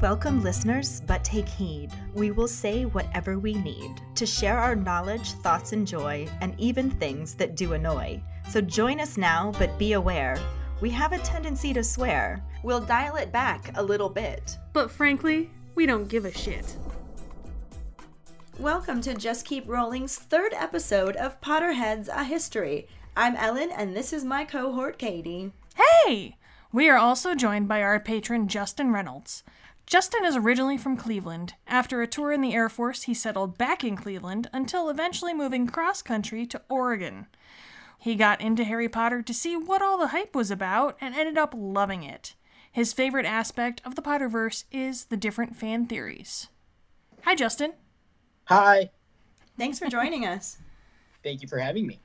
Welcome, listeners, but take heed. We will say whatever we need to share our knowledge, thoughts, and joy, and even things that do annoy. So join us now, but be aware. We have a tendency to swear. We'll dial it back a little bit. But frankly, we don't give a shit. Welcome to Just Keep Rolling's third episode of Potterheads A History. I'm Ellen, and this is my cohort, Katie. Hey! We are also joined by our patron, Justin Reynolds. Justin is originally from Cleveland. After a tour in the Air Force, he settled back in Cleveland until eventually moving cross country to Oregon. He got into Harry Potter to see what all the hype was about and ended up loving it. His favorite aspect of the Potterverse is the different fan theories. Hi, Justin. Hi. Thanks for joining us. Thank you for having me.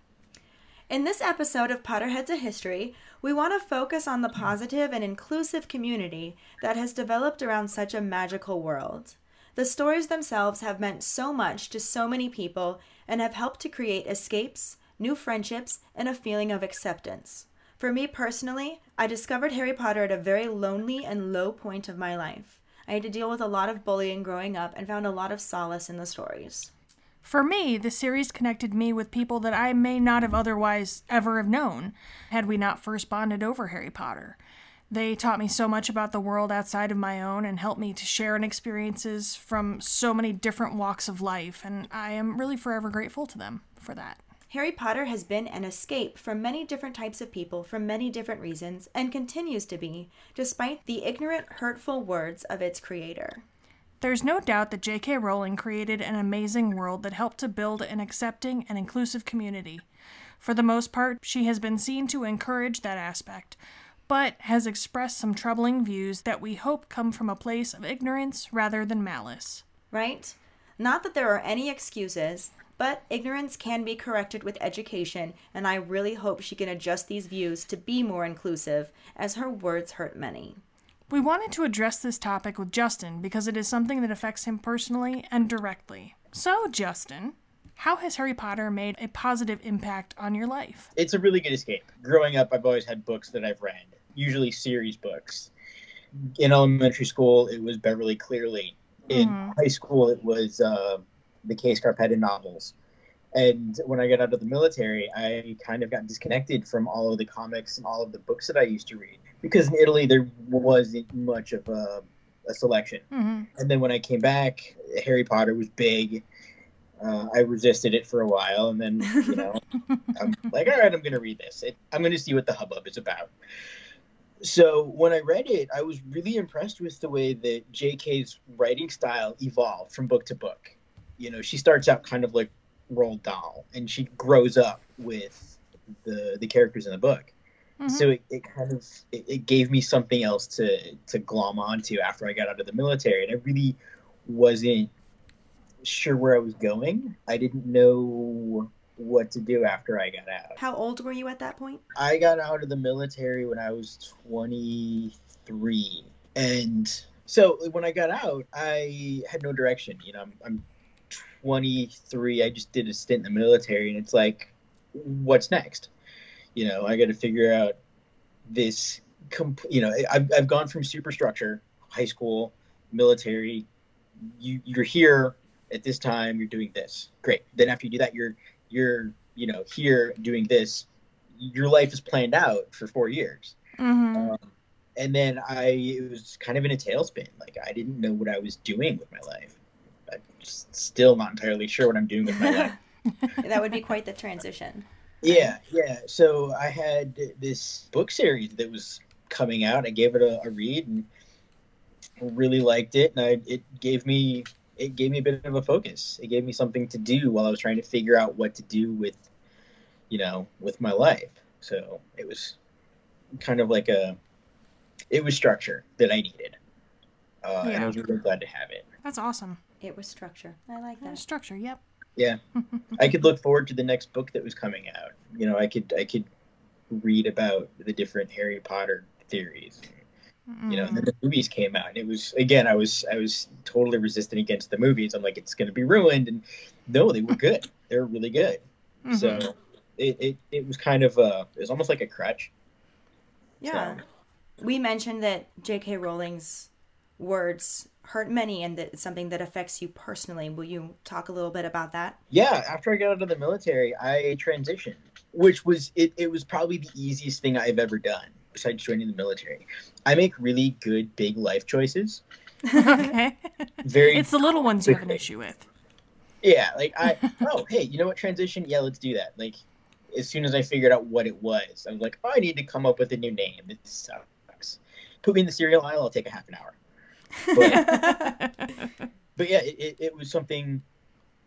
In this episode of Potterheads a History, we want to focus on the hmm. positive and inclusive community that has developed around such a magical world. The stories themselves have meant so much to so many people and have helped to create escapes, new friendships, and a feeling of acceptance. For me personally, I discovered Harry Potter at a very lonely and low point of my life. I had to deal with a lot of bullying growing up and found a lot of solace in the stories. For me, the series connected me with people that I may not have otherwise ever have known had we not first bonded over Harry Potter. They taught me so much about the world outside of my own and helped me to share in experiences from so many different walks of life, and I am really forever grateful to them for that. Harry Potter has been an escape for many different types of people for many different reasons and continues to be, despite the ignorant, hurtful words of its creator. There's no doubt that J.K. Rowling created an amazing world that helped to build an accepting and inclusive community. For the most part, she has been seen to encourage that aspect, but has expressed some troubling views that we hope come from a place of ignorance rather than malice. Right? Not that there are any excuses, but ignorance can be corrected with education, and I really hope she can adjust these views to be more inclusive, as her words hurt many. We wanted to address this topic with Justin because it is something that affects him personally and directly. So, Justin, how has Harry Potter made a positive impact on your life? It's a really good escape. Growing up, I've always had books that I've read, usually series books. In elementary school, it was Beverly Cleary. In mm-hmm. high school, it was uh, the Kay Scarpetta novels. And when I got out of the military, I kind of got disconnected from all of the comics and all of the books that I used to read because in Italy there wasn't much of a, a selection. Mm-hmm. And then when I came back, Harry Potter was big. Uh, I resisted it for a while, and then you know, I'm like, all right, I'm going to read this. It, I'm going to see what the hubbub is about. So when I read it, I was really impressed with the way that J.K.'s writing style evolved from book to book. You know, she starts out kind of like Roald Dahl, and she grows up with the the characters in the book. Mm-hmm. So it, it kind of it, it, gave me something else to to glom onto after I got out of the military, and I really wasn't sure where I was going. I didn't know what to do after I got out. How old were you at that point? I got out of the military when I was 23. And so when I got out, I had no direction. You know, I'm, I'm 23. I just did a stint in the military, and it's like, what's next? you know i got to figure out this comp- you know I've, I've gone from superstructure high school military you you're here at this time you're doing this great then after you do that you're you're you know here doing this your life is planned out for four years mm-hmm. um, and then i it was kind of in a tailspin like i didn't know what i was doing with my life i'm still not entirely sure what i'm doing with my life that would be quite the transition yeah, yeah. So I had this book series that was coming out. I gave it a, a read and really liked it, and I, it gave me it gave me a bit of a focus. It gave me something to do while I was trying to figure out what to do with, you know, with my life. So it was kind of like a, it was structure that I needed, uh, yeah. and I was really glad to have it. That's awesome. It was structure. I like that. Structure. Yep. Yeah, I could look forward to the next book that was coming out. You know, I could I could read about the different Harry Potter theories. Mm. You know, and then the movies came out, and it was again I was I was totally resistant against the movies. I'm like, it's going to be ruined, and no, they were good. they were really good. Mm-hmm. So it, it it was kind of a it was almost like a crutch. Yeah, so. we mentioned that J.K. Rowling's words hurt many and that it's something that affects you personally. Will you talk a little bit about that? Yeah, after I got out of the military, I transitioned, which was it, it was probably the easiest thing I've ever done besides joining the military. I make really good big life choices. okay. Very It's the little ones you have an issue with. Yeah, like I oh hey, you know what transition? Yeah, let's do that. Like as soon as I figured out what it was, I was like, oh, I need to come up with a new name. This sucks. Put me in the cereal aisle. I'll take a half an hour. But, but yeah, it, it, it was something.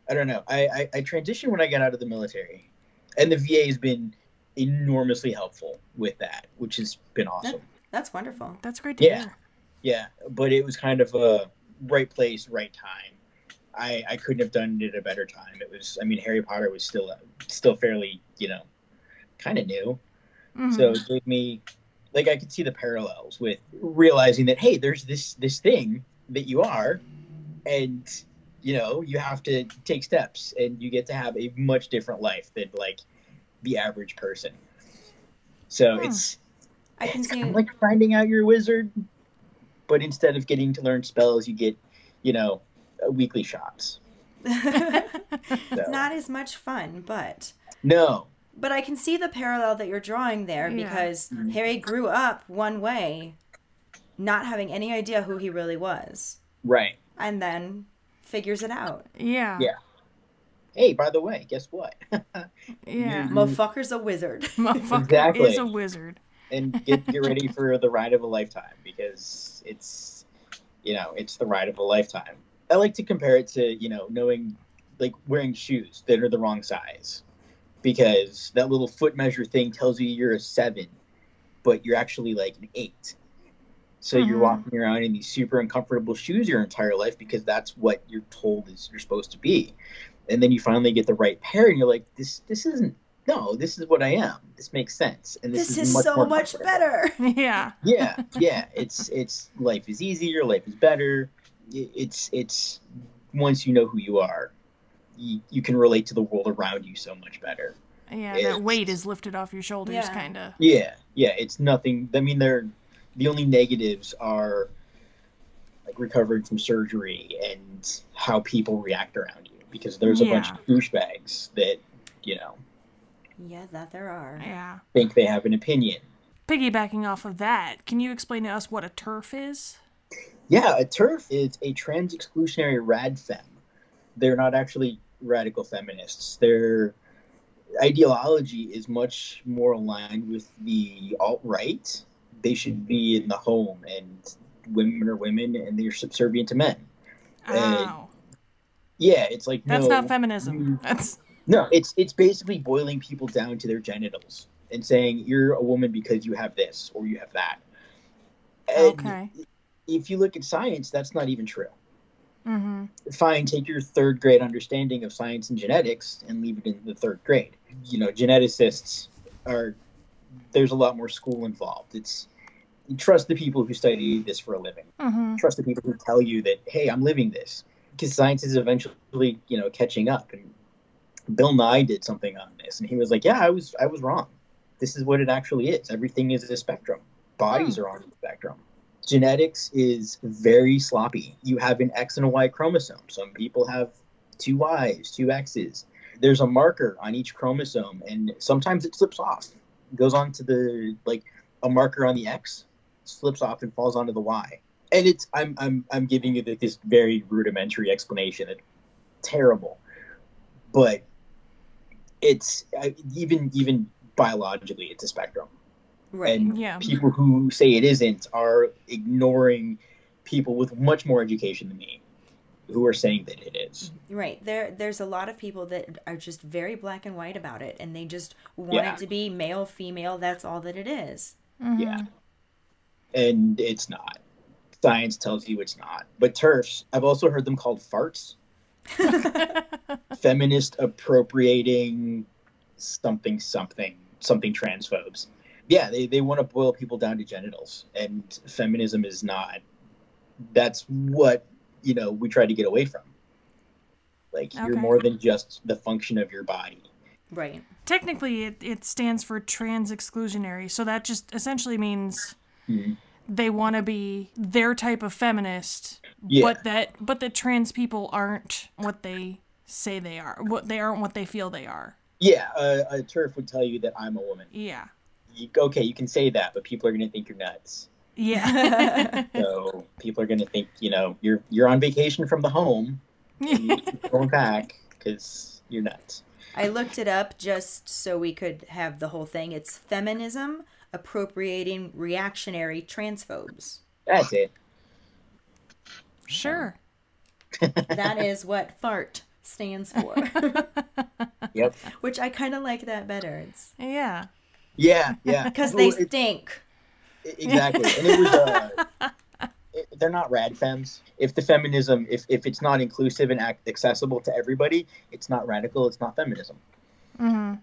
I don't know. I, I I transitioned when I got out of the military, and the VA has been enormously helpful with that, which has been awesome. That's wonderful. That's great to Yeah. hear. Yeah, but it was kind of a right place, right time. I, I couldn't have done it at a better time. It was, I mean, Harry Potter was still still fairly, you know, kind of new. Mhm. So it gave me, like, I could see the parallels with realizing that hey, there's this this thing that you are, and you know you have to take steps, and you get to have a much different life than like the average person. So Hmm. it's I can it's see kind of like finding out you're a wizard, but instead of getting to learn spells, you get, you know, uh, weekly shots. So, not as much fun, but no, but I can see the parallel that you're drawing there Yeah. because Mhm. Harry grew up one way, not having any idea who he really was, right. and then figures it out. yeah. Yeah. Hey, by the way, guess what? Yeah. Motherfucker's a wizard. Motherfucker Exactly. is a wizard. and get get ready for the ride of a lifetime because it's, you know, it's the ride of a lifetime. I like to compare it to you know knowing, like wearing shoes that are the wrong size, because that little foot measure thing tells you you're a seven, but you're actually like an eight. So you're Mhm. walking around in these super uncomfortable shoes your entire life because that's what you're told is you're supposed to be. And then you finally get the right pair and you're like, this this isn't no, this is what I am. This makes sense. And this, This is much so much better. Yeah. Yeah, yeah. It's it's life is easier, life is better. It's it's once you know who you are, you, you can relate to the world around you so much better. Yeah. It's- That weight is lifted off your shoulders, Yeah. kind of. Yeah, yeah. It's nothing. I mean, they're the only negatives are like recovering from surgery and how people react around you because there's a bunch of douchebags that you know Yeah, that there are. Yeah. think they have an opinion. Piggybacking off of that, can you explain to us what a TERF is? Yeah, a TERF is a trans exclusionary rad fem. They're not actually radical feminists. Their ideology is much more aligned with the alt right. They should be in the home, and women are women, and they're subservient to men. Oh. Yeah, it's like That's no, not feminism. Mm. That's no, it's it's basically boiling people down to their genitals and saying you're a woman because you have this or you have that. And okay. if you look at science, that's not even true. Mm-hmm. fine, take your third grade understanding of science and genetics and leave it in the third grade. You know, geneticists are there's a lot more school involved. It's trust the people who study this for a living. Mm-hmm. Trust the people who tell you that, hey, I'm living this. Because science is eventually, you know, catching up. And Bill Nye did something on this, and he was like, "Yeah, I was, I was wrong. This is what it actually is. Everything is a spectrum. Bodies are on the spectrum. Genetics is very sloppy. You have an X and a Y chromosome. Some people have two Ys, two X's. There's a marker on each chromosome, and sometimes it slips off. It goes on to the like a marker on the X, slips off and falls onto the Y. And it's I'm I'm I'm giving you this very rudimentary explanation. It's terrible, but it's even even biologically it's a spectrum Right. and Yeah. people who say it isn't are ignoring people with much more education than me who are saying that it is Right. There there's a lot of people that are just very black and white about it and they just want Yeah. it to be male, female, that's all that it is. Mhm. yeah and it's not science tells you it's not but TERFs i've also heard them called farts feminist appropriating something something something transphobes yeah they, they want to boil people down to genitals and feminism is not that's what you know we try to get away from like you're more than just the function of your body Right. Technically, it, it stands for trans exclusionary, so that just essentially means Mhm. they want to be their type of feminist, Yeah. but that but that trans people aren't what they say they are. What they aren't what they feel they are. Yeah, uh, a TERF would tell you that I'm a woman. Yeah. You, okay, you can say that, but people are going to think you're nuts. Yeah. So people are going to think, you know, you're you're on vacation from the home, and you keep going back because you're nuts. I looked it up just so we could have the whole thing. It's feminism appropriating reactionary transphobes. That's it. sure. That is what FART stands for. Yep. Which I kind of like that better. It's Yeah. Yeah, yeah. because they it- stink. exactly, and it was. Uh, it, they're not rad femmes. If the feminism, if if it's not inclusive and accessible to everybody, it's not radical. It's not feminism. hmm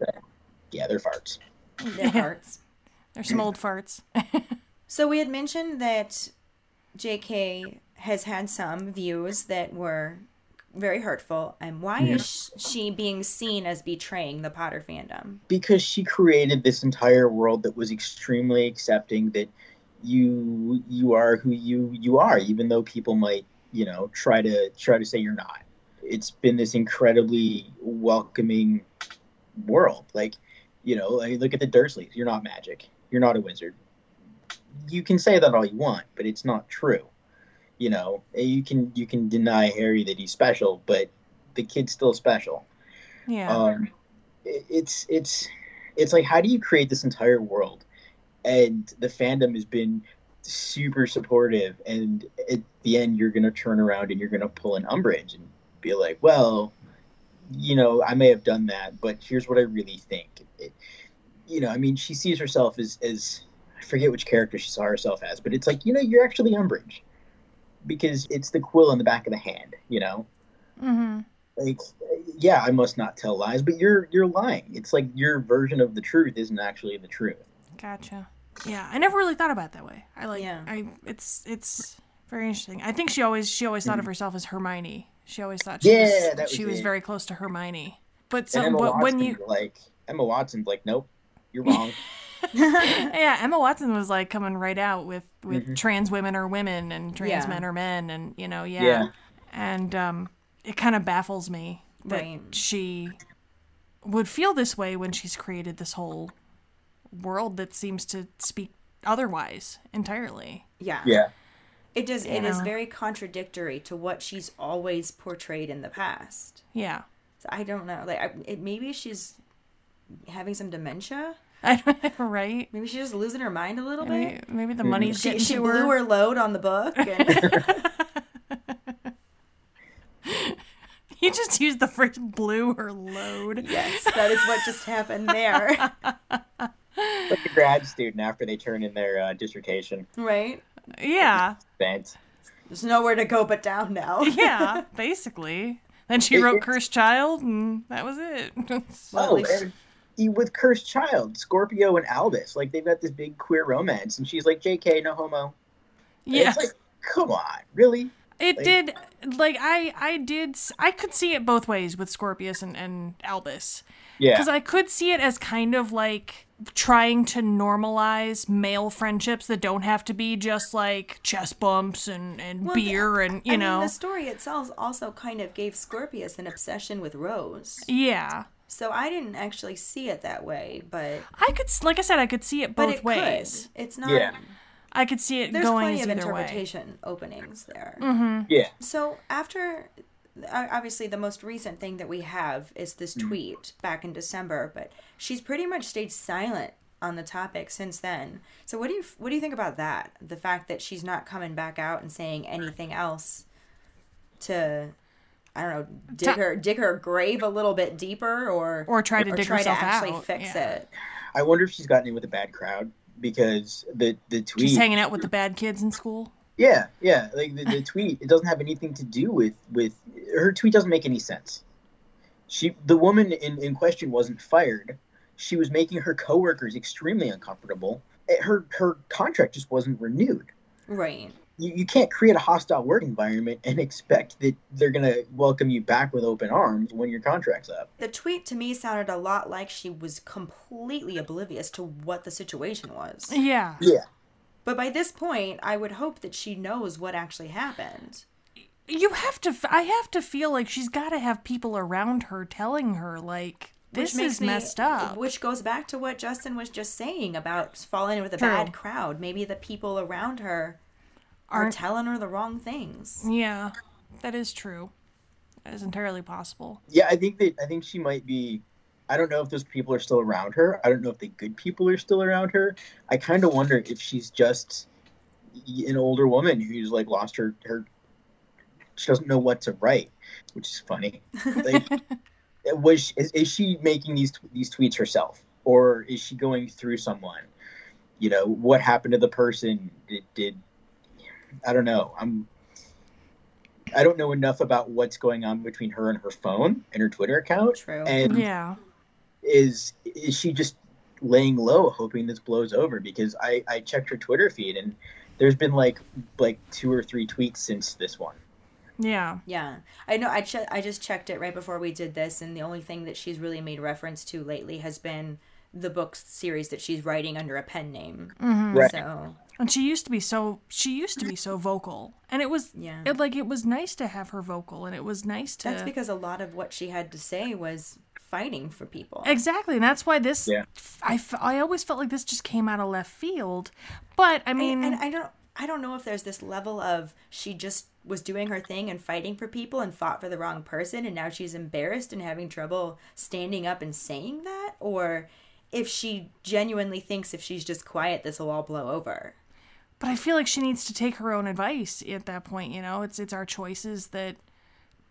Yeah, they're farts. Their hearts. They're some old farts. So we had mentioned that J.K. has had some views that were very hurtful, and why is she being seen as betraying the Potter fandom? because she created this entire world that was extremely accepting that you you are who you you are even though people might you know try to try to say you're not. It's been this incredibly welcoming world. Like you know like, look at the dursleys. You're not magic. You're not a wizard. You can say that all you want but it's not true you know you can you can deny harry that he's special but the kid's still special. Yeah. um, it- it's it's it's like how do you create this entire world? And the fandom has been super supportive and at the end you're gonna turn around and you're gonna pull an Umbridge and be like well you know i may have done that but here's what i really think. It, you know i mean she sees herself as as i forget which character she saw herself as but it's like you know you're actually Umbridge because it's the quill in the back of the hand you know Mm-hmm. like yeah i must not tell lies but you're you're lying it's like your version of the truth isn't actually the truth Gotcha. Yeah, I never really thought about it that way. I like. Yeah. I. It's. It's very interesting. I think she always. She always thought of herself as Hermione. She always thought. She Mm-hmm. Yeah, was, was she was very close to Hermione. But so, but watson's when you. like emma watson's like nope you're wrong Yeah, Emma Watson was like coming right out with with Mhm. trans women are women and trans Yeah. men are men and you know yeah. Yeah. And um, it kind of baffles me that Right. she would feel this way when she's created this whole world that seems to speak otherwise entirely. Yeah. yeah It does. It is Yeah. very contradictory to what she's always portrayed in the past. Yeah. So I don't know. Like, I, it, maybe she's having some dementia. right? Maybe she's just losing her mind a little Maybe, bit. maybe the money's She, getting she to blew her. her load on the book. And, You just used the phrase "blew her load." yes, that is what just happened there. like a grad student after they turn in their uh, dissertation right? Yeah, bent There's nowhere to go but down now. yeah, basically. Then she wrote "Cursed Child," and that was it. oh and he- with cursed child scorpio and albus like they've got this big queer romance and she's like jk no homo And yeah, it's like come on really it like- did. Like I, I did. I could see it both ways with Scorpius and, and Albus. yeah Because I could see it as kind of like trying to normalize male friendships that don't have to be just like chest bumps and, and Well, beer and, you I know. mean, the story itself also kind of gave Scorpius an obsession with Rose. yeah. So I didn't actually see it that way, but I could, like I said, I could see it but both it ways. could. It's not. Yeah. I could see it There's going plenty of either way. interpretation openings there. yeah So after, uh, obviously, the most recent thing that we have is this tweet back in December, but she's pretty much stayed silent on the topic since then. So what do you what do you think about that? The fact that she's not coming back out and saying anything else to. I don't know, dig her dig her grave a little bit deeper, or Or try to dig try herself to actually out, fix yeah. it. i wonder if she's gotten in with a bad crowd because the the tweet She's hanging out with the bad kids in school. Yeah, yeah. Like the, the tweet, it doesn't have anything to do with with her tweet. Doesn't make any sense. She, the woman in in question, wasn't fired. She was making her coworkers extremely uncomfortable. Eh, Her her contract just wasn't renewed. Right. You, you can't create a hostile work environment and expect that they're gonna welcome you back with open arms when your contract's up. The tweet to me sounded a lot like she was completely oblivious to what the situation was. Yeah. Yeah, But by this point, I would hope that she knows what actually happened. You have to. f- I have to feel like she's got to have people around her telling her like this is me- messed up. Which goes back to what Justin was just saying about falling in with a True. bad crowd. Maybe the people around her are telling her the wrong things. Yeah, that is true. That is entirely possible. Yeah, I think that I think she might be. I don't know if those people are still around her. I don't know if the good people are still around her. I kind of wonder if she's just an older woman who's like lost her her. She doesn't know what to write, which is funny. Like, was is, is she making these these tweets herself, or is she going through someone? You know, what happened to the person? Did, did I don't know. I'm I don't know enough about what's going on between her and her phone and her Twitter account. True. And Yeah. is is she just laying low, hoping this blows over? Because I I checked her Twitter feed and there's been like like two or three tweets since this one. Yeah. Yeah, I know. I che- I just checked it right before we did this, and the only thing that she's really made reference to lately has been the book series that she's writing under a pen name. Mm-hmm. Right. So And she used to be so she used to be so vocal. And it was Yeah. it like it was nice to have her vocal and it was nice to that's because a lot of what she had to say was fighting for people. Exactly. And that's why this Yeah. I, f- I always felt like this just came out of left field. But I mean and I don't I don't know if there's this level of she just was doing her thing and fighting for people and fought for the wrong person and now she's embarrassed and having trouble standing up and saying that or if she genuinely thinks if she's just quiet this will all blow over. But I feel like she needs to take her own advice at that point, you know? It's it's our choices that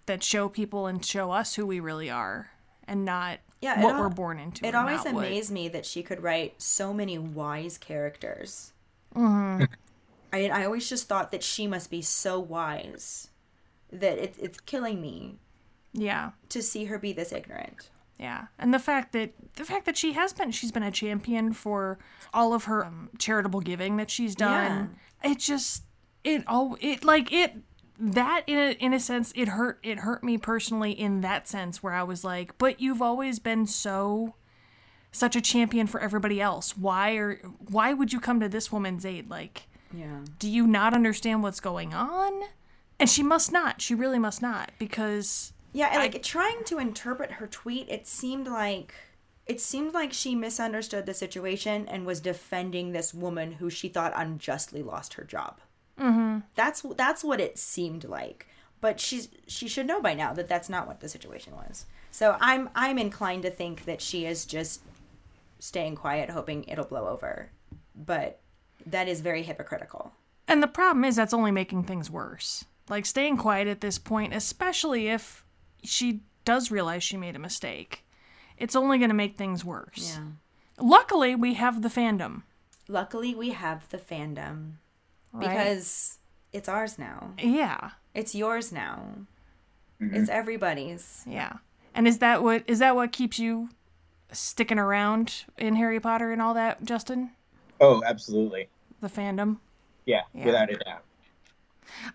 that show people and show us who we really are and not Yeah, what al- we're born into. It always what- amazed me that she could write so many wise characters. Mm-hmm. I I always just thought that she must be so wise that it, it's killing me Yeah. to see her be this ignorant. Yeah, and the fact that the fact that she has been she's been a champion for all of her um, charitable giving that she's done. It just it all it like it that in a, in a sense it hurt it hurt me personally in that sense where I was like, but you've always been so such a champion for everybody else. Why are why would you come to this woman's aid? Like, Yeah. do you not understand what's going on? And she must not. She really must not because Yeah, and like trying to interpret her tweet, it seemed like it seemed like she misunderstood the situation and was defending this woman who she thought unjustly lost her job. Mm-hmm. That's that's what it seemed like. But she's she should know by now that that's not what the situation was. So I'm I'm inclined to think that she is just staying quiet, hoping it'll blow over. But that is very hypocritical. And the problem is that's only making things worse. Like staying quiet at this point, especially if she does realize she made a mistake, it's only going to make things worse. Yeah. Luckily, we have the fandom. Luckily, we have the fandom Right? because it's ours now. yeah, It's yours now. Mm-hmm. It's everybody's. yeah. And is that what is that what keeps you sticking around in Harry Potter and all that, Justin? Oh, absolutely. The fandom. Yeah, Yeah. without a doubt.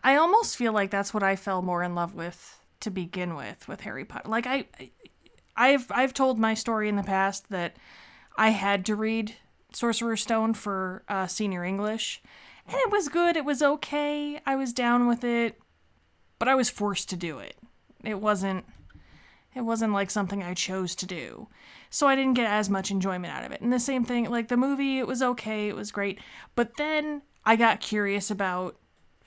I almost feel like that's what I fell more in love with to begin with with Harry Potter. Like I I've I've told my story in the past that I had to read Sorcerer's Stone for uh, senior English, and it was good. It was okay. I was down with it, but I was forced to do it. It wasn't it wasn't like something I chose to do. So I didn't get as much enjoyment out of it. And the same thing, like the movie, it was okay, it was great. But then I got curious about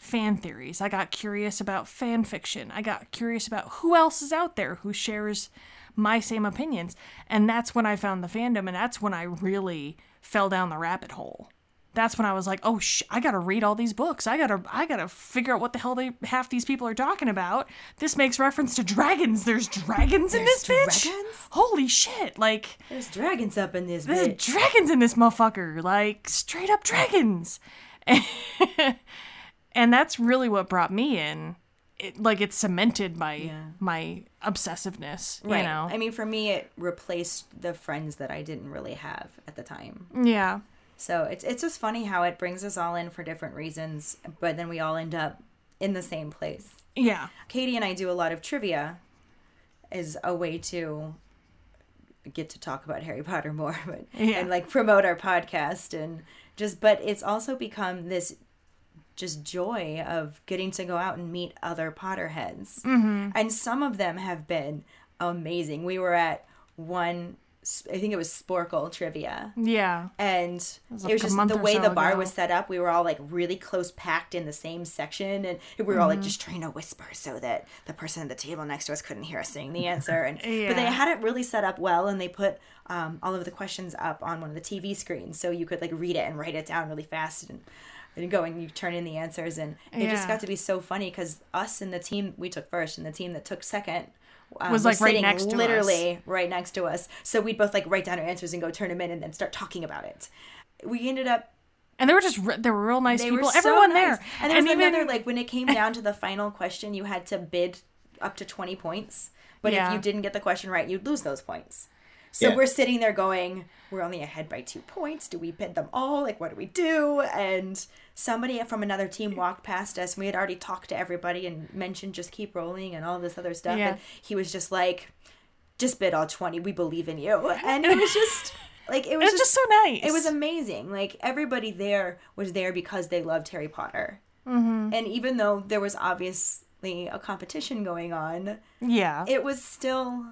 fan theories. I got curious about fan fiction. I got curious about who else is out there who shares my same opinions. And that's when I found the fandom, and that's when I really fell down the rabbit hole. That's when I was like, "Oh, sh- I gotta read all these books. I gotta, I gotta figure out what the hell they half these people are talking about. This makes reference to dragons. There's dragons in this There's bitch. dragons? Holy shit! Like, There's dragons up in this there's bitch. dragons in this motherfucker. Like straight up dragons. and that's really what brought me in. It, like it cemented my Yeah. my obsessiveness. right. You know. I mean, for me, it replaced the friends that I didn't really have at the time. yeah. So it's it's just funny how it brings us all in for different reasons, but then we all end up in the same place. Yeah. Katie and I do a lot of trivia as a way to get to talk about Harry Potter more, but Yeah. and like promote our podcast and just but it's also become this just joy of getting to go out and meet other Potterheads. Mm-hmm. And some of them have been amazing. We were at one I think it was Sporcle trivia. Yeah. And was it was just the way so the bar ago. was set up. We were all like really close packed in the same section and we were all Mm-hmm. like just trying to whisper so that the person at the table next to us couldn't hear us saying the answer. And but they had it really set up well and they put um, all of the questions up on one of the TV screens so you could like read it and write it down really fast and and you go and you turn in the answers and it just got to be so funny because us and the team we took first and the team that took second um, Was, like, right sitting next to us. literally right next to us so we'd both like write down our answers and go turn them in and then start talking about it we ended up And they were just they were real nice people. so Everyone nice. there. and there was even another like when it came down to the final question you had to bid up to 20 points but Yeah. if you didn't get the question right you'd lose those points so Yeah. we're sitting there going we're only ahead by two points do we bid them all like what do we do and somebody from another team walked past us and we had already talked to everybody and mentioned just keep rolling and all this other stuff Yeah. and he was just like just bid all 20 we believe in you and it was just like it was, it was just so nice. it was amazing. Like everybody there was there because they loved Harry Potter. Mm-hmm. And even though there was obviously a competition going on, yeah. it was still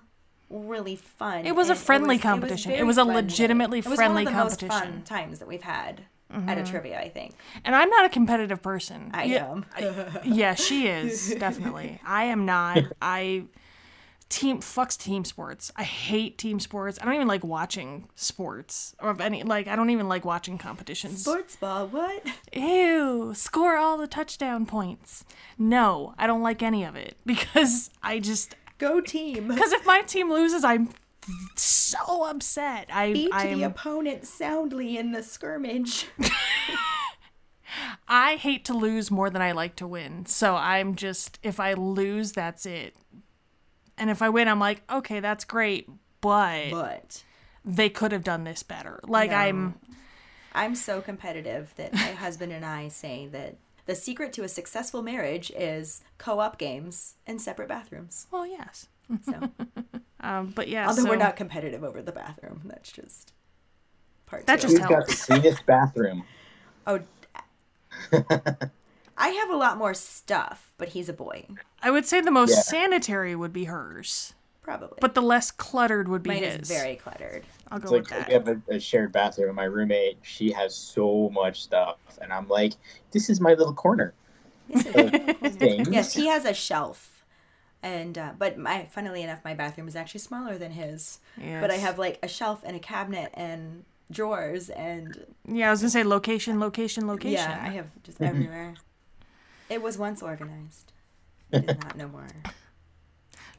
really fun. It was a friendly competition. It was a friendly. legitimately it was friendly one of the Most competition. fun times that we've had at a mm-hmm. trivia, I think. and I'm not a competitive person. I Yeah, am. yeah, she is definitely. I am not. I team fucks team sports. I hate team sports. I don't even like watching sports or of any like. I don't even like watching competitions. Sports ball, what? Ew, score all the touchdown points. No, I don't like any of it because I just Go team. because if my team loses, I'm so upset. I Beat I'm the opponent soundly in the skirmish. I hate to lose more than I like to win. So I'm just if I lose, that's it. And if I win, I'm like, okay, that's great, but, but they could have done this better. Like No. I'm I'm so competitive that my husband and I say that the secret to a successful marriage is co-op games and separate bathrooms. well, yes. So, Um, but yeah, although so we're not competitive over the bathroom, that's just part That two. just Who's got the cleanest bathroom? Oh, I have a lot more stuff, but he's a boy, I would say the most Yeah. sanitary would be hers, probably. but the less cluttered would be mine his. is very cluttered. I'll go It's with like that. we have a, a shared bathroom. With my roommate, she has so much stuff, and I'm like, this is my little corner. Yes, of it- things. yes, he has a shelf, and uh, but my funnily enough, my bathroom is actually smaller than his. But I have like a shelf and a cabinet and drawers and Yeah, I was gonna say location, location, location. Yeah, I have just everywhere. It was once organized. It is not no more.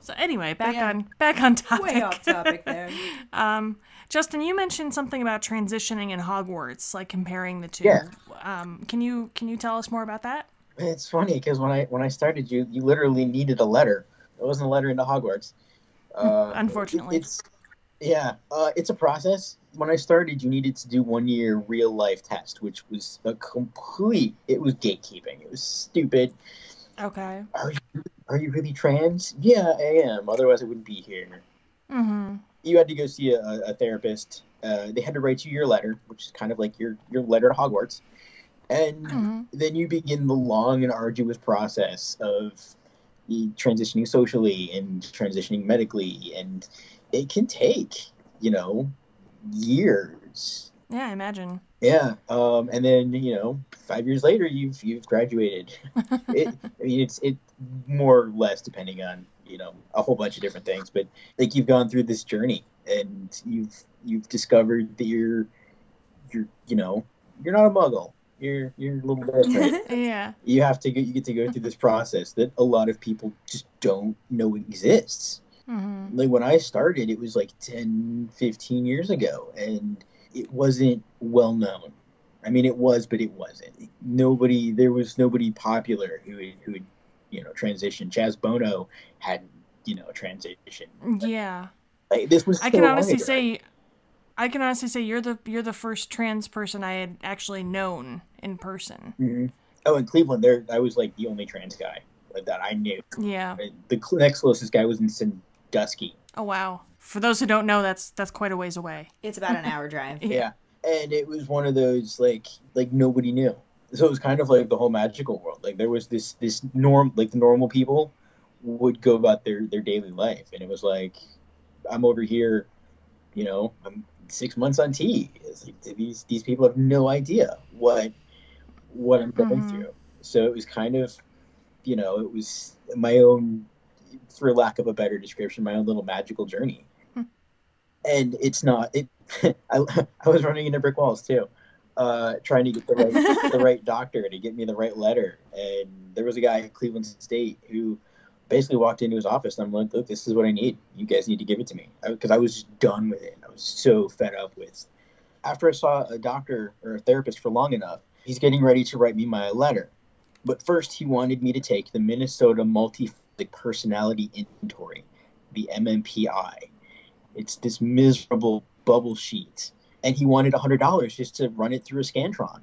So anyway, back yeah. on back on topic. Way off topic there. Um, Justin, you mentioned something about transitioning in Hogwarts, like comparing the two. Yeah. Um, can you can you tell us more about that? It's funny because when I when I started, you you literally needed a letter. It wasn't a letter into Hogwarts. Uh, Unfortunately. it- it's yeah, uh, it's a process. When I started, you needed to do one year real life test, which was a complete. It was gatekeeping. It was stupid. Okay. Are you are you really trans? Yeah, I am. Otherwise, I wouldn't be here. Mm-hmm. You had to go see a, a therapist. Uh, they had to write you your letter, which is kind of like your your letter to Hogwarts, and Mm-hmm. then you begin the long and arduous process of transitioning socially and transitioning medically, and it can take you know years. Yeah, I imagine. Yeah, um, and then you know, five years later, you've you've graduated. it, I mean, it's it more or less depending on you know a whole bunch of different things, but like you've gone through this journey and you've you've discovered that you're you're you know you're not a muggle. You're you're a little different. Yeah. you have to get you get to go through this process that a lot of people just don't know exists Mm-hmm. like when i started it was like 10 15 years ago and it wasn't well known i mean it was but it wasn't nobody there was nobody popular who would who would you know transition chaz bono had you know transition Yeah. like, this was I can honestly ago. say I can honestly say you're the you're the first trans person I had actually known in person. Mhm. oh in cleveland there i was like the only trans guy like, that i knew Yeah. the cl- next closest guy was in sandusky Oh wow. For those who don't know, that's that's quite a ways away. It's about an hour drive. yeah and it was one of those like like nobody knew. So it was kind of like the whole magical world. Like there was this this norm like the normal people would go about their their daily life, and it was like I'm over here, you know, I'm six months on T. It's like these these people have no idea what what I'm going Mhm. through. So it was kind of, you know, it was my own, for lack of a better description, my own little magical journey. Hmm. And it's not it. I, I was running into brick walls too, uh, trying to get the right the right doctor to get me the right letter. And there was a guy at Cleveland State who basically walked into his office and I'm like, look, this is what I need. You guys need to give it to me because I, was just done with it. I was so fed up with. After I saw a doctor or a therapist for long enough, he's getting ready to write me my letter. But first, he wanted me to take the Minnesota Multi Personality Inventory, the MMPI. It's this miserable bubble sheet, and he wanted $100 just to run it through a Scantron.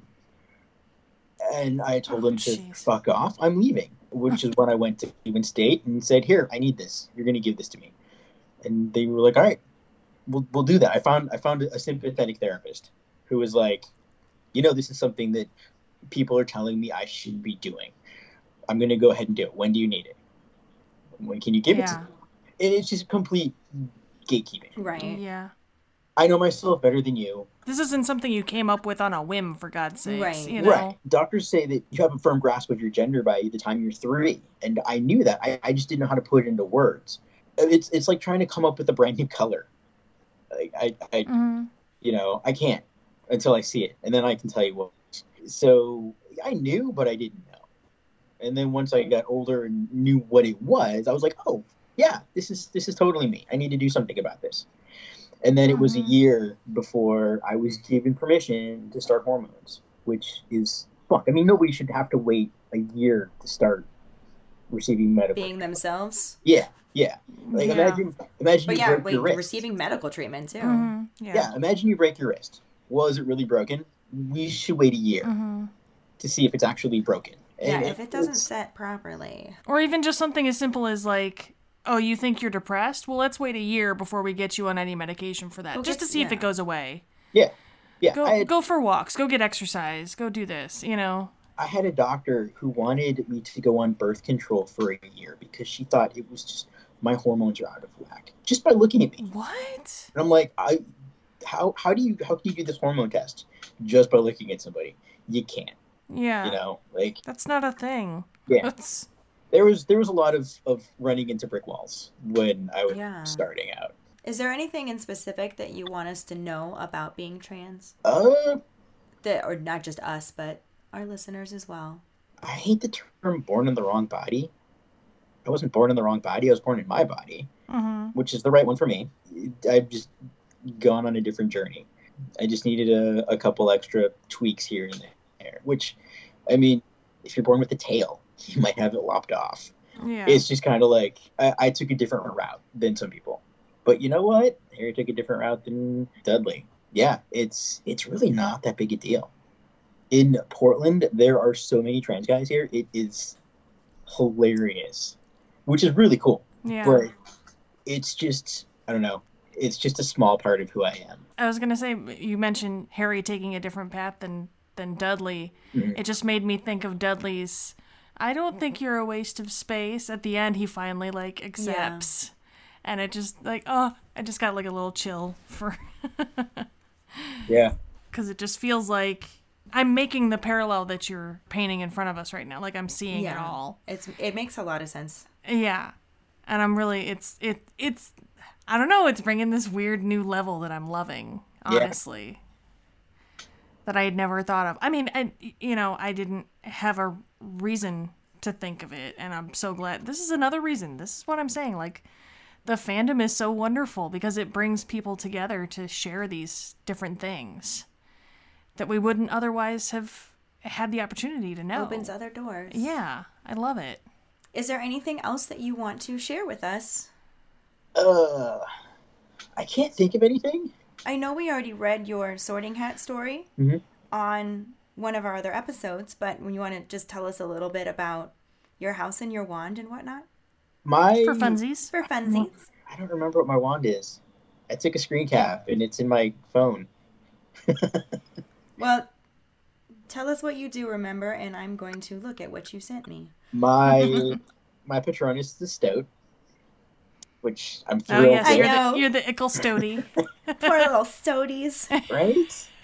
And I told Oh, him to jeez. fuck off. I'm leaving, which is when I went to Cleveland State and said, "Here, I need this. You're going to give this to me." And they were like, "All right, we'll, we'll do that." I found I found a sympathetic therapist who was like, "You know, this is something that people are telling me I should be doing. I'm going to go ahead and do it. When do you need it? When can you give it to me?" And it's just complete gatekeeping. Right. Yeah. I know myself better than you. This isn't something you came up with on a whim, for God's sake. Right. You know? Right. Doctors say that you have a firm grasp of your gender by the time you're three, and I knew that. I, I just didn't know how to put it into words. It's it's like trying to come up with a brand new color. Like I, I Mhm. you know I can't until I see it, and then I can tell you what. So I knew, but I didn't know. And then once I got older and knew what it was, I was like, oh yeah, this is this is totally me. I need to do something about this. And then it was a Mhm. year before I was given permission to start hormones, which is fuck. I mean, nobody should have to wait a year to start receiving medical. Being themselves. yeah, yeah. Like Yeah. imagine, imagine But you yeah, break wait, your wrist. receiving medical treatment too. Mhm. Yeah. yeah, imagine you break your wrist. Was it really broken? We should wait a year Mhm. to see if it's actually broken. Yeah, if it doesn't set properly. Or even just something as simple as like, oh, you think you're depressed? Well, let's wait a year before we get you on any medication for that, Go just to see if it goes away. yeah, yeah. Go had, go for walks, go get exercise, go do this. You know. I had a doctor who wanted me to go on birth control for a year because she thought it was just my hormones are out of whack just by looking at me. What? And I'm like, I, how how do you how can you do this hormone test just by looking at somebody? You can't. Yeah. You know, like That's not a thing. Yeah. That's there was there was a lot of of running into brick walls when I was Yeah. starting out. Is there anything in specific that you want us to know about being trans? Uh, That or not just us, but our listeners as well. I hate the term "born in the wrong body." I wasn't born in the wrong body. I was born in my body, hmm which is the right one for me. I've just gone on a different journey. I just needed a, a couple extra tweaks here and there. Which, I mean, if you're born with a tail, you might have it lopped off. yeah. It's just kind of like I, I took a different route than some people. But you know what? Harry took a different route than Dudley. Yeah, it's it's really not that big a deal. In Portland, there are so many trans guys here. It is hilarious, which is really cool. yeah. But it's just I don't know. It's just a small part of who I am. I was gonna say you mentioned Harry taking a different path than than Dudley. Mhm. It just made me think of Dudley's. I don't think you're a waste of space. At the end, he finally like accepts, and it just like oh, I just got like a little chill for Yeah. because it just feels like I'm making the parallel that you're painting in front of us right now. Like I'm seeing it all. It's it makes a lot of sense. Yeah. And I'm really it's it it's I don't know, it's bringing this weird new level that I'm loving, Honestly. Yeah. Honestly. That I had never thought of. I mean, and you know, I didn't have a reason to think of it and I'm so glad. This is another reason. This is what I'm saying like the fandom is so wonderful because it brings people together to share these different things that we wouldn't otherwise have had the opportunity to know. Opens other doors. Yeah, I love it. Is there anything else that you want to share with us? Uh, I can't think of anything. I know we already read your sorting hat story Mhm. on one of our other episodes, but when you want to just tell us a little bit about your house and your wand and whatnot My For funsies. for funsies. I don't remember what my wand is. I took a screen cap and it's in my phone. Well, tell us what you do remember, and I'm going to look at what you sent me. My my Patronus is the Stoat, which I'm Oh yes, I you're know. the you're the Ickle Stody. Poor little stodies. right?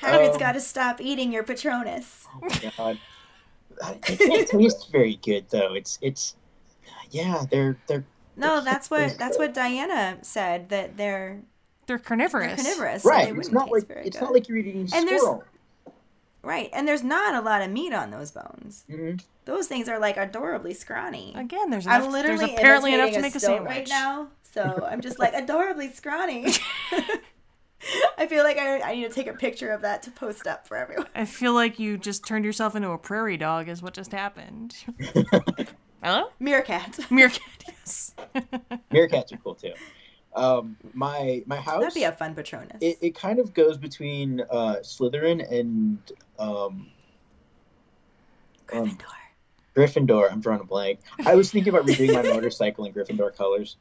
Hagrid's Um, got to stop eating your Patronus. Oh my god. It can't taste very good though. It's it's yeah, they're they're No, that's what that's what Diana said that they're, They're they're carnivorous. carnivorous. so right. they It's wouldn't like it's good. not like you're eating And there's- squirrel. right, and there's not a lot of meat on those bones. Mhm. Those things are like adorably scrawny. Again, there's enough, I'm literally there's apparently enough to make a stoat sandwich. right now, so I'm just like adorably scrawny. I feel like I, I need to take a picture of that to post up for everyone. I feel like you just turned yourself into a prairie dog, is what just happened. Hello? Meerkat. Meerkat, yes. Meerkats are cool too. Um, my my house. That'd be a fun Patronus. it, it kind of goes between uh, Slytherin and um, um, Gryffindor. Gryffindor. I'm drawing a blank. I was thinking about redoing my motorcycle in Gryffindor colors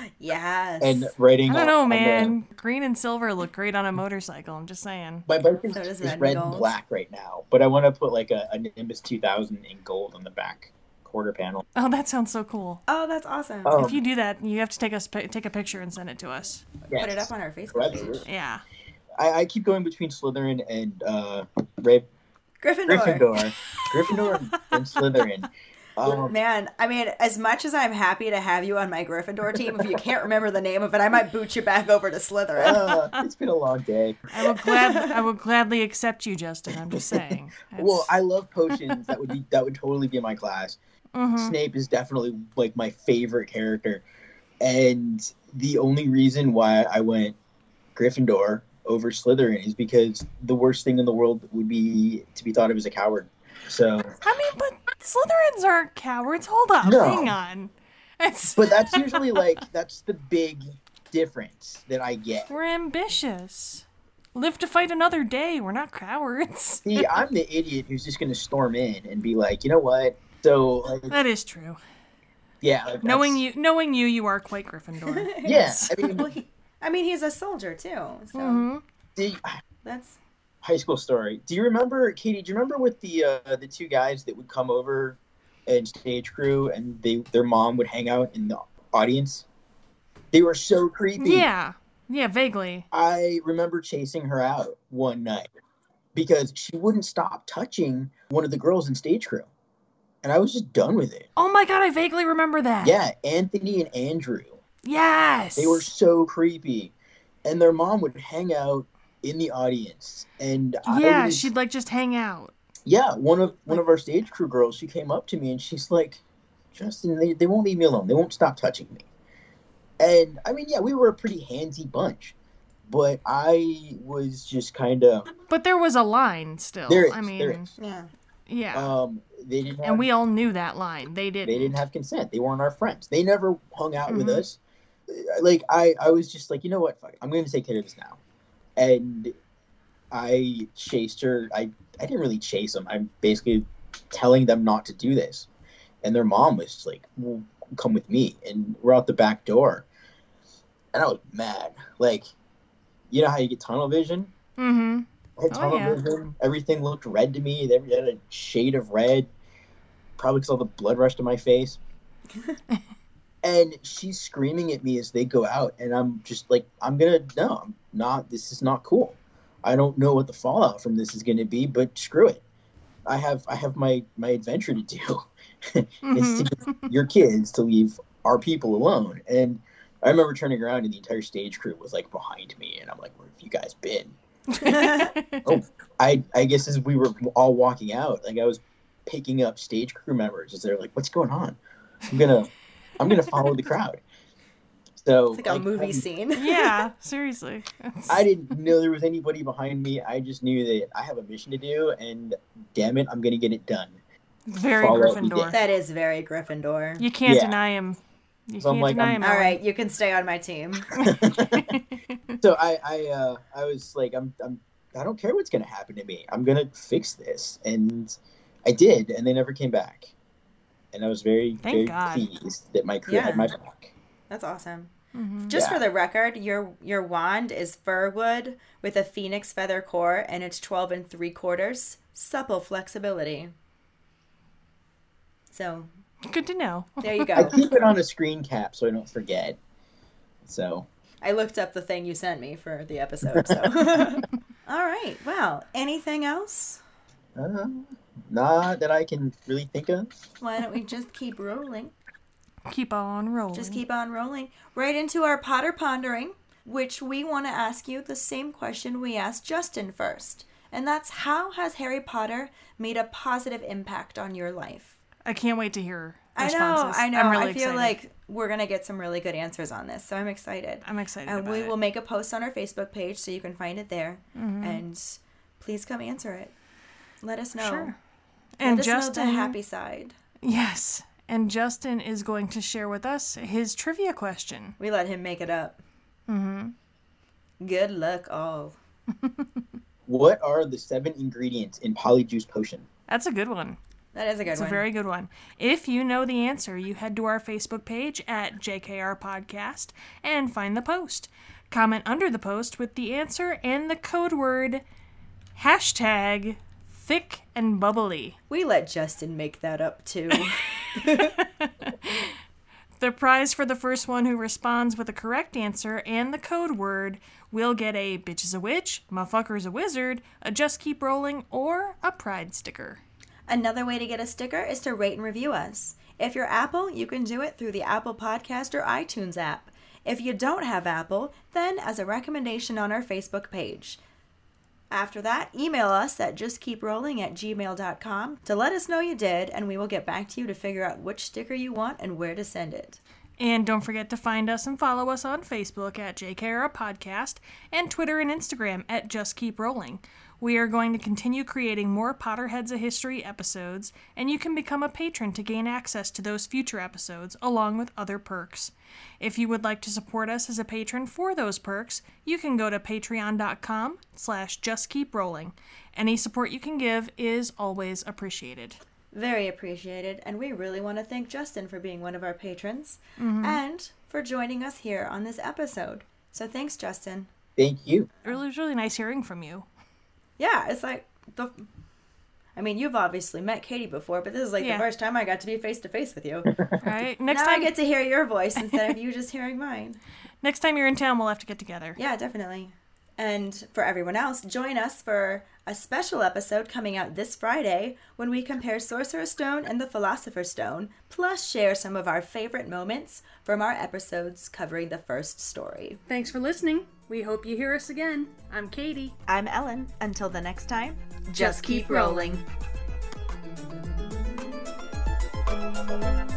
yes. and writing. I don't know, on the- man. Green and silver look great on a motorcycle. I'm just saying. my bike is, So does is red and red and gold. black right now, but I want to put like a, a Nimbus 2000 in gold on the back quarter panel. Oh, that sounds so cool. oh, that's awesome. Oh. If you do that, you have to take us take a picture and send it to us. Put it up on our Facebook page. Absolutely. Yeah. I, I keep going between Slytherin and uh, Rav- Gryffindor. Gryffindor, Gryffindor and Slytherin. Um, Man, I mean, as much as I'm happy to have you on my Gryffindor team, if you can't remember the name of it, I might boot you back over to Slytherin. uh, it's been a long day. I will glad I will gladly accept you, Justin. I'm just saying. Well, I love potions. That would be that would totally be my class. Mhm. Snape is definitely like my favorite character, and the only reason why I went Gryffindor over Slytherin is because the worst thing in the world would be to be thought of as a coward. So, I mean, but Slytherins aren't cowards. Hold up, No. hang on. It's, but that's usually like that's the big difference that I get. we're ambitious. Live to fight another day. We're not cowards. See, I'm the idiot who's just gonna storm in and be like, you know what? So, like, That is true. yeah, like, Knowing that's- you, knowing you, you are quite Gryffindor. Yeah, I mean, Well, he, I mean, he's a soldier too, so hmm the that's high school story. Do you remember, Katie? Do you remember with the uh, the two guys that would come over and stage crew, and they their mom would hang out in the audience? They were so creepy. Yeah, yeah, vaguely. I remember chasing her out one night because she wouldn't stop touching one of the girls in stage crew, and I was just done with it. Oh my god, I vaguely remember that. Yeah, Anthony and Andrew. Yes. They were so creepy, and their mom would hang out in the audience, and I Yeah, was, she'd like just hang out. yeah, one of one of our stage crew girls, she came up to me and she's like, Justin, they, they won't leave me alone. They won't stop touching me. And I mean, yeah, we were a pretty handsy bunch, but I was just kind of But there was a line still. there. Is, I mean, there is. yeah. yeah. Um, they didn't. Have, and we all knew that line. They didn't. they didn't have consent. They weren't our friends. They never hung out with Mhm. us. Like I, I was just like, you know what? Fuck it. I'm going to take care of this now. And I chased her. I, I didn't really chase them. I'm basically telling them not to do this. And their mom was like, well, come with me. And we're out the back door. And I was mad. Like, you know how you get tunnel vision? Mm-hmm. I had Oh, tunnel yeah. vision. Everything looked red to me. They had a shade of red. Probably because all the blood rushed to my face. and she's screaming at me as they go out, and I'm just like, I'm gonna no, I'm not. This is not cool. I don't know what the fallout from this is gonna be, but screw it. I have I have my my adventure to do. Mm-hmm. It's to get your kids to leave our people alone. And I remember turning around, and the entire stage crew was like behind me, and I'm like, where have you guys been? Oh, I I guess as we were all walking out, like I was picking up stage crew members as they're like, "What's going on?" I'm gonna I'm gonna follow the crowd. So It's like a movie I, scene. yeah, seriously. It's- I didn't know there was anybody behind me. I just knew that I have a mission to do, and damn it, I'm gonna get it done. Very follow Gryffindor. That is very Gryffindor. You can't Yeah. deny him. You So I'm can't like, deny I'm- him. All right, you can stay on my team. so I I uh, I was like, I'm I'm I don't care what's gonna happen to me. I'm gonna fix this, and I did, and they never came back. And I was very Thank very God. pleased that my crew Yeah. had my back. That's awesome. Just Yeah. for the record, your your wand is fir wood with a phoenix feather core, and it's twelve and three quarters. Supple flexibility. So Good to know. there you go. I keep it on a screen cap so I don't forget. So I looked up the thing you sent me for the episode. So all right. Well, anything else? uh, not that I can really think of. Why don't we just keep rolling? Keep on rolling. Just keep on rolling. Right into our Potter pondering, which we want to ask you the same question we asked Justin first. And that's how has Harry Potter made a positive impact on your life? I can't wait to hear I know, responses. I know. I'm really I feel excited. like we're going to get some really good answers on this. So I'm excited. I'm excited. And about we it. will make a post on our Facebook page so you can find it there. Mm-hmm. And please come answer it. Let us know. Sure. Let And us know Justin, the happy side. yes, and Justin is going to share with us his trivia question. We let him make it up. Mm-hmm. Good luck, all. What are the seven ingredients in Polyjuice Potion? That's a good one. That is a good It's one. It's a very good one. If you know the answer, you head to our Facebook page at JKR Podcast and find the post. Comment under the post with the answer and the code word hashtag thick and bubbly. We let Justin make that up too. The prize for the first one who responds with a correct answer and the code word will get a bitch is a witch, motherfucker's a wizard, a just keep rolling, or a pride sticker. Another way to get a sticker is to rate and review us. If you're Apple, you can do it through the Apple Podcast or iTunes app. If you don't have Apple, then as a recommendation on our Facebook page. After that, email us at justkeeprolling at gmail.com to let us know you did, and we will get back to you to figure out which sticker you want and where to send it. And don't forget to find us and follow us on Facebook at JKR Podcast and Twitter and Instagram at Just Keep Rolling. We are going to continue creating more Potterheads of History episodes, and you can become a patron to gain access to those future episodes along with other perks. If you would like to support us as a patron for those perks, you can go to patreon.com slash justkeeprolling. Any support you can give is always appreciated. Very appreciated, and we really want to thank Justin for being one of our patrons mm-hmm. and for joining us here on this episode. So thanks, Justin. Thank you. It was really nice hearing from you. Yeah, it's like the. I mean, you've obviously met Katie before, but this is like Yeah. the first time I got to be face to face with you. Right? Next now time I get to hear your voice instead of you just hearing mine. Next time you're in town, we'll have to get together. Yeah, definitely. And for everyone else, join us for a special episode coming out this Friday when we compare Sorcerer's Stone and the Philosopher's Stone, plus share some of our favorite moments from our episodes covering the first story. Thanks for listening. We hope you hear us again. I'm Katie. I'm Ellen. Until the next time, Just keep rolling. rolling.